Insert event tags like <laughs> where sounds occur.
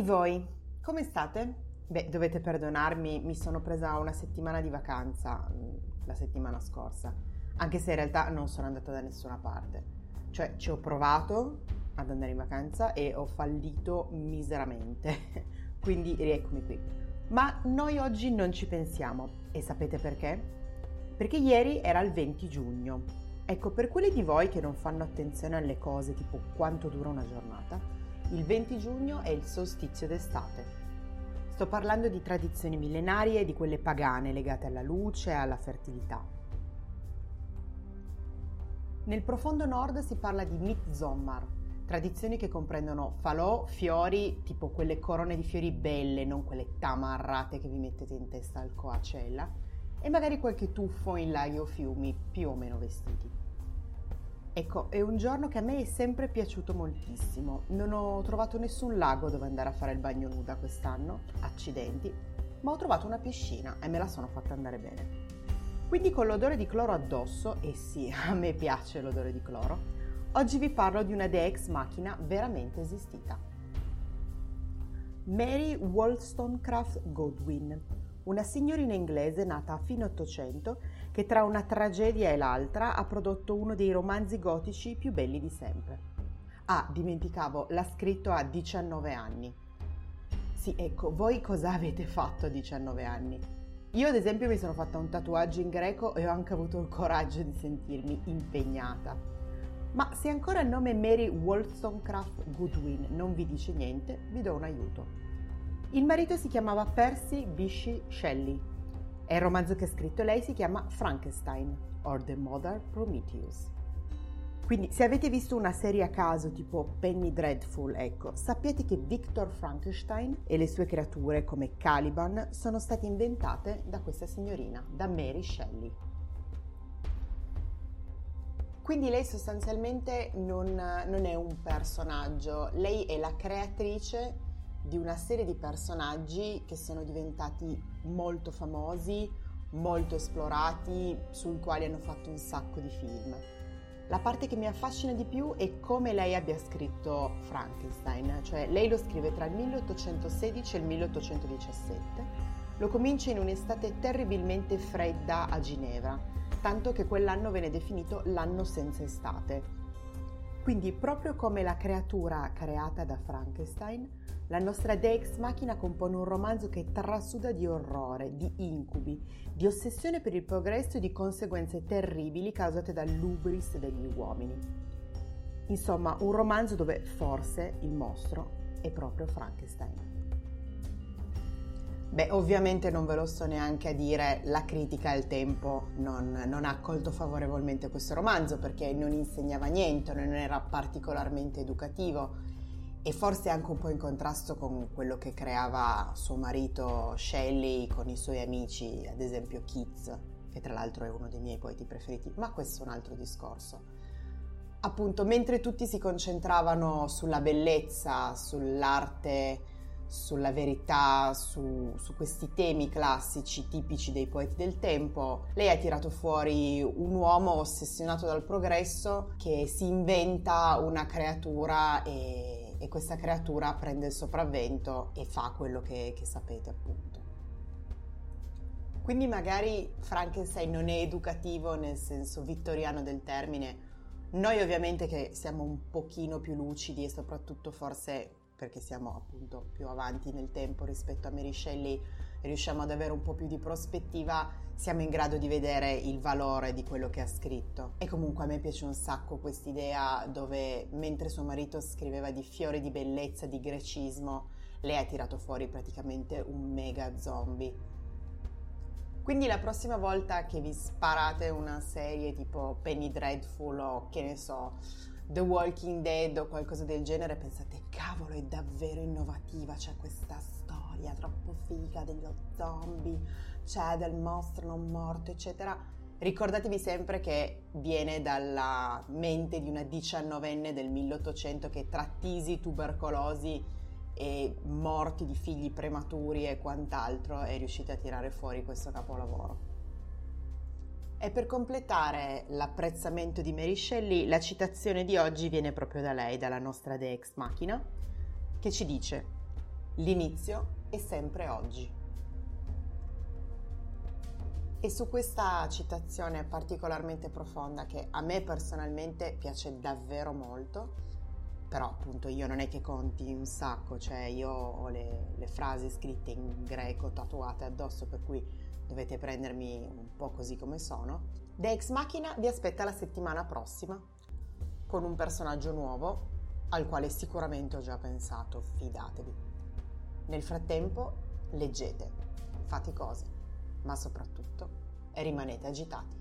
Ehi voi, come state? Beh, dovete perdonarmi, mi sono presa una settimana di vacanza mm, la settimana scorsa, anche se in realtà non sono andata da nessuna parte. Cioè, ci ho provato ad andare in vacanza e ho fallito miseramente. <laughs> Quindi rieccomi qui. Ma noi oggi non ci pensiamo. E sapete perché? Perché ieri era il 20 giugno. Ecco, per quelli di voi che non fanno attenzione alle cose, tipo quanto dura una giornata, il 20 giugno è il solstizio d'estate. Sto parlando di tradizioni millenarie, di quelle pagane legate alla luce e alla fertilità. Nel profondo nord si parla di Midsommar, tradizioni che comprendono falò, fiori, tipo quelle corone di fiori belle, non quelle tamarrate che vi mettete in testa al coacella, e magari qualche tuffo in laghi o fiumi più o meno vestiti. Ecco, è un giorno che a me è sempre piaciuto moltissimo. Non ho trovato nessun lago dove andare a fare il bagno nuda quest'anno, accidenti, ma ho trovato una piscina e me la sono fatta andare bene. Quindi con l'odore di cloro addosso, e sì, <laughs> a me piace l'odore di cloro, oggi vi parlo di una dea ex machina veramente esistita. Mary Wollstonecraft Godwin, una signorina inglese nata a fine Ottocento che tra una tragedia e l'altra ha prodotto uno dei romanzi gotici più belli di sempre. Ah, dimenticavo, l'ha scritto a 19 anni. Sì, ecco, voi cosa avete fatto a 19 anni? Io ad esempio mi sono fatta un tatuaggio in greco e ho anche avuto il coraggio di sentirmi impegnata. Ma se ancora il nome Mary Wollstonecraft Goodwin non vi dice niente, vi do un aiuto. Il marito si chiamava Percy Bysshe Shelley e il romanzo che ha scritto lei si chiama Frankenstein or The Mother Prometheus. Quindi se avete visto una serie a caso tipo Penny Dreadful, ecco, sappiate che Victor Frankenstein e le sue creature come Caliban sono state inventate da questa signorina, da Mary Shelley. Quindi lei sostanzialmente non, non è un personaggio, lei è la creatrice di una serie di personaggi che sono diventati molto famosi, molto esplorati, sui quali hanno fatto un sacco di film. La parte che mi affascina di più è come lei abbia scritto Frankenstein, cioè lei lo scrive tra il 1816 e il 1817. Lo comincia in un'estate terribilmente fredda a Ginevra, tanto che quell'anno venne definito l'anno senza estate. Quindi proprio come la creatura creata da Frankenstein, la nostra Dex Machina compone un romanzo che trasuda di orrore, di incubi, di ossessione per il progresso e di conseguenze terribili causate dall'ubris degli uomini. Insomma, un romanzo dove forse il mostro è proprio Frankenstein. Beh, ovviamente non ve lo sto neanche a dire, la critica al tempo non, non, ha accolto favorevolmente questo romanzo perché non insegnava niente, non era particolarmente educativo e forse anche un po' in contrasto con quello che creava suo marito Shelley con i suoi amici, ad esempio Keats, che tra l'altro è uno dei miei poeti preferiti, ma questo è un altro discorso. Appunto, mentre tutti si concentravano sulla bellezza, sull'arte, sulla verità, su, su, questi temi classici tipici dei poeti del tempo, lei ha tirato fuori un uomo ossessionato dal progresso che si inventa una creatura e e questa creatura prende il sopravvento e fa quello che, che sapete appunto. Quindi magari Frankenstein non è educativo nel senso vittoriano del termine. Noi ovviamente che siamo un pochino più lucidi e soprattutto forse perché siamo appunto più avanti nel tempo rispetto a Mary Shelley riusciamo ad avere un po' più di prospettiva, siamo in grado di vedere il valore di quello che ha scritto. E comunque a me piace un sacco quest'idea dove mentre suo marito scriveva di fiori di bellezza, di grecismo, lei ha tirato fuori praticamente un mega zombie. Quindi la prossima volta che vi sparate una serie tipo Penny Dreadful o che ne so, The Walking Dead o qualcosa del genere, pensate, cavolo, è davvero innovativa, c'è questa storia troppo figa dello zombie, c'è del mostro non morto, eccetera. Ricordatevi sempre che viene dalla mente di una diciannovenne del 1800 che tra tisi, tubercolosi e morti di figli prematuri e quant'altro è riuscita a tirare fuori questo capolavoro. E per completare l'apprezzamento di Mary Shelley, la citazione di oggi viene proprio da lei, dalla nostra De Ex Machina, che ci dice: L'inizio è sempre oggi. E su questa citazione particolarmente profonda, che a me personalmente piace davvero molto, però appunto io non è che conti un sacco, cioè io ho le, le frasi scritte in greco tatuate addosso, per cui dovete prendermi un po' così come sono. The Ex Machina vi aspetta la settimana prossima con un personaggio nuovo al quale sicuramente ho già pensato, fidatevi. Nel frattempo leggete, fate cose, ma soprattutto rimanete agitati.